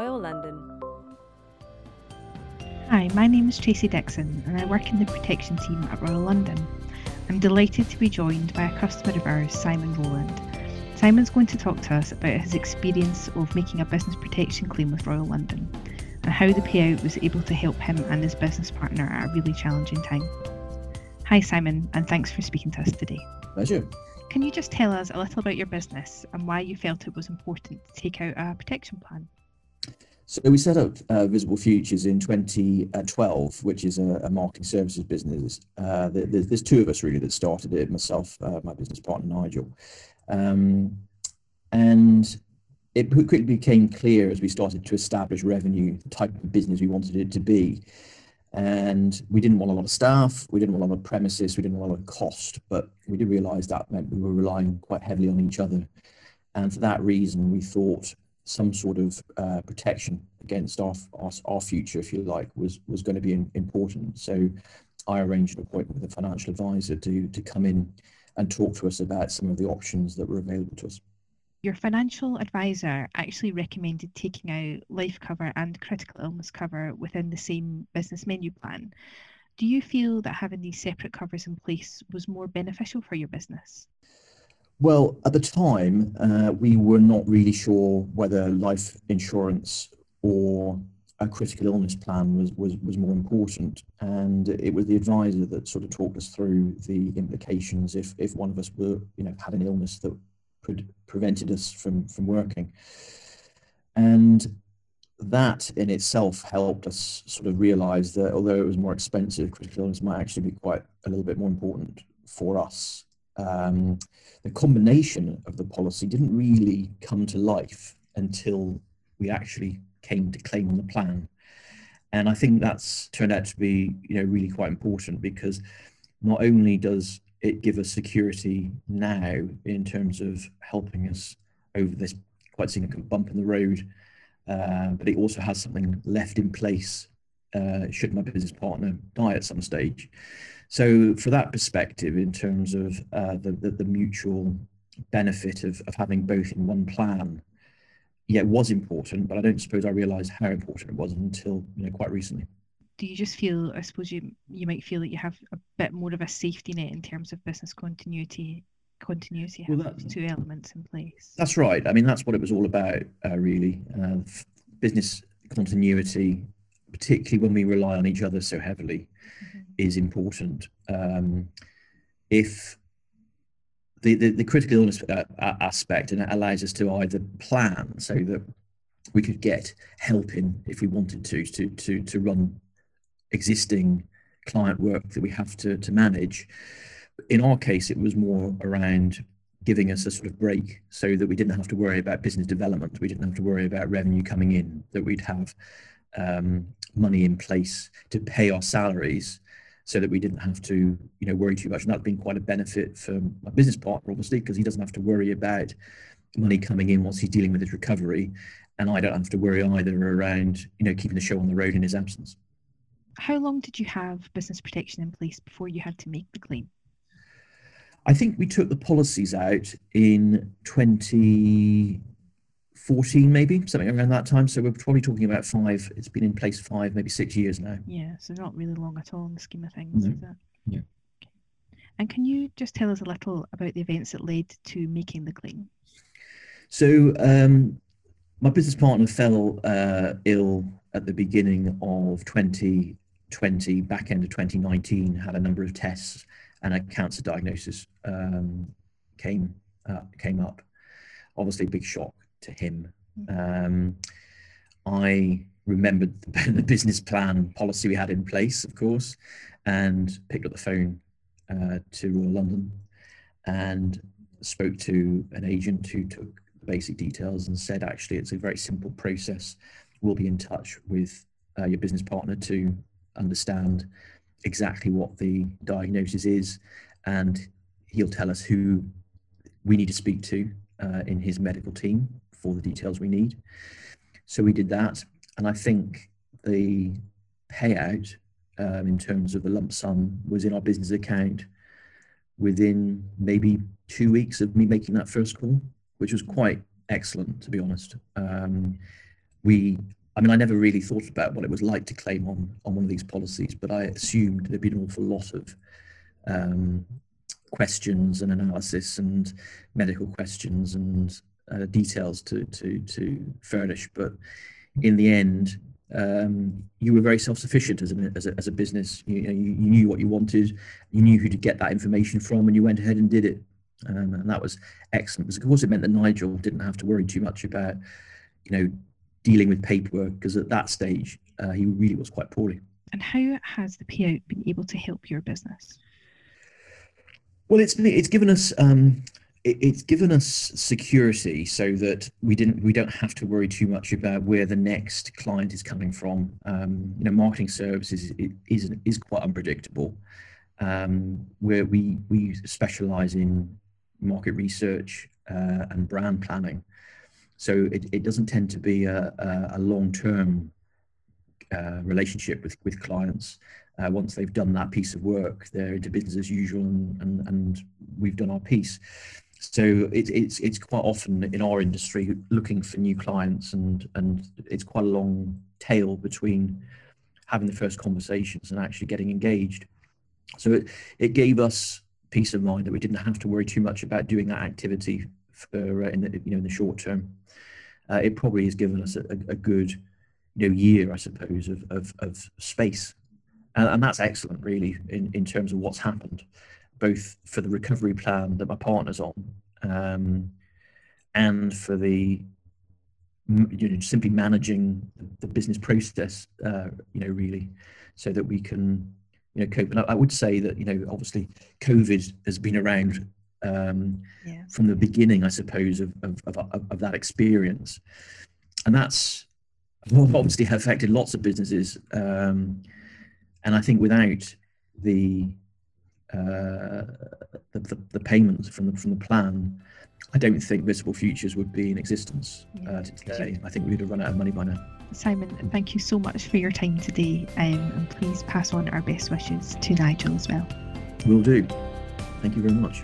Royal London. Hi, my name is Tracy Dixon and I work in the protection team at Royal London. I'm delighted to be joined by a customer of ours, Simon Rowland. Simon's going to talk to us about his experience of making a business protection claim with Royal London and how the payout was able to help him and his business partner at a really challenging time. Hi, Simon, and thanks for speaking to us today. Pleasure. Can you just tell us a little about your business and why you felt it was important to take out a protection plan? So we set up uh, Visible Futures in 2012, which is a, a marketing services business. Uh, there's, there's, two of us really that started it, myself, uh, my business partner Nigel. Um, and it quickly became clear as we started to establish revenue, the type of business we wanted it to be. And we didn't want a lot of staff, we didn't want a lot of premises, we didn't want a lot of cost, but we did realize that meant we were relying quite heavily on each other. And for that reason, we thought some sort of uh, protection against our, our, our future, if you like, was was going to be in, important. So I arranged an appointment with a financial advisor to to come in and talk to us about some of the options that were available to us. Your financial advisor actually recommended taking out life cover and critical illness cover within the same business menu plan. Do you feel that having these separate covers in place was more beneficial for your business? Well, at the time, uh, we were not really sure whether life insurance or a critical illness plan was, was, was more important. And it was the advisor that sort of talked us through the implications if, if one of us were, you know, had an illness that pre- prevented us from, from working. And that in itself helped us sort of realize that although it was more expensive, critical illness might actually be quite a little bit more important for us um, the combination of the policy didn't really come to life until we actually came to claim on the plan. And I think that's turned out to be, you know, really quite important because not only does it give us security now in terms of helping us over this quite significant bump in the road, uh, but it also has something left in place uh, should my business partner die at some stage. So, for that perspective, in terms of uh, the, the, the mutual benefit of, of having both in one plan, yeah, it was important, but I don't suppose I realised how important it was until you know quite recently. Do you just feel? I suppose you you might feel that you have a bit more of a safety net in terms of business continuity. Continuity well, that, two elements in place. That's right. I mean, that's what it was all about, uh, really. Uh, business continuity, particularly when we rely on each other so heavily is important. Um, if the, the, the, critical illness uh, aspect and it allows us to either plan so that we could get help in if we wanted to to to to run existing client work that we have to to manage. In our case, it was more around giving us a sort of break so that we didn't have to worry about business development, we didn't have to worry about revenue coming in, that we'd have um, money in place to pay our salaries so that we didn't have to, you know, worry too much. And that's been quite a benefit for my business partner, obviously, because he doesn't have to worry about money coming in once he's dealing with his recovery. And I don't have to worry either around, you know, keeping the show on the road in his absence. How long did you have business protection in place before you had to make the claim? I think we took the policies out in 20, 14 maybe something around that time. So we're probably talking about five. It's been in place five maybe six years now. Yeah so not really long at all in the scheme of things no. is it? Yeah. Okay. and can you just tell us a little about the events that led to making the claim? So um, my business partner fell uh, ill at the beginning of 2020 back end of 2019 had a number of tests and a cancer diagnosis um, came uh, came up. Obviously a big shock to him. Mm. Um, I remembered the business plan policy we had in place, of course, and picked up the phone uh, to Royal London and spoke to an agent who took the basic details and said, actually, it's a very simple process. We'll be in touch with uh, your business partner to understand exactly what the diagnosis is, and he'll tell us who we need to speak to uh, in his medical team for the details we need. So we did that. And I think the payout um, in terms of the lump sum was in our business account within maybe two weeks of me making that first call, which was quite excellent, to be honest. Um, we I mean, I never really thought about what it was like to claim on on one of these policies, but I assumed there'd be an awful lot of um, questions and analysis and medical questions and uh, details to to to furnish. But in the end, um, you were very self-sufficient as a, as a, as a business. You, you, know, you, you, knew what you wanted, you knew who to get that information from, and you went ahead and did it. Um, and that was excellent because, of course, it meant that Nigel didn't have to worry too much about, you know, dealing with paperwork because at that stage uh, he really was quite poorly. And how has the payout been able to help your business? Well, it's it's given us um, it, it's given us security so that we didn't we don't have to worry too much about where the next client is coming from. Um, you know, marketing services is is, is quite unpredictable. Um, where we we specialize in market research uh, and brand planning. So it, it doesn't tend to be a, a, a long-term uh, relationship with, with clients. Uh, once they've done that piece of work, they're into business as usual and, and, and we've done our piece. So it, it's it's quite often in our industry looking for new clients and and it's quite a long tail between having the first conversations and actually getting engaged. So it, it gave us peace of mind that we didn't have to worry too much about doing that activity for uh, in the you know in the short term. Uh, it probably has given us a, a, good you know year, I suppose, of of, of space, and, and that's excellent, really, in in terms of what's happened, both for the recovery plan that my partner's on, um, and for the you know simply managing the business process, uh, you know, really, so that we can you know cope. And I, I would say that you know obviously COVID has been around um, yeah. from the beginning, I suppose, of, of, of, of, that experience. And that's obviously affected lots of businesses. Um, and I think without the, the, the, the, payments from the, from the plan, I don't think Visible Futures would be in existence yeah. uh, today. I think we'd have run out of money by now. Simon, thank you so much for your time today. Um, and please pass on our best wishes to Nigel as well. Will do. Thank you very much.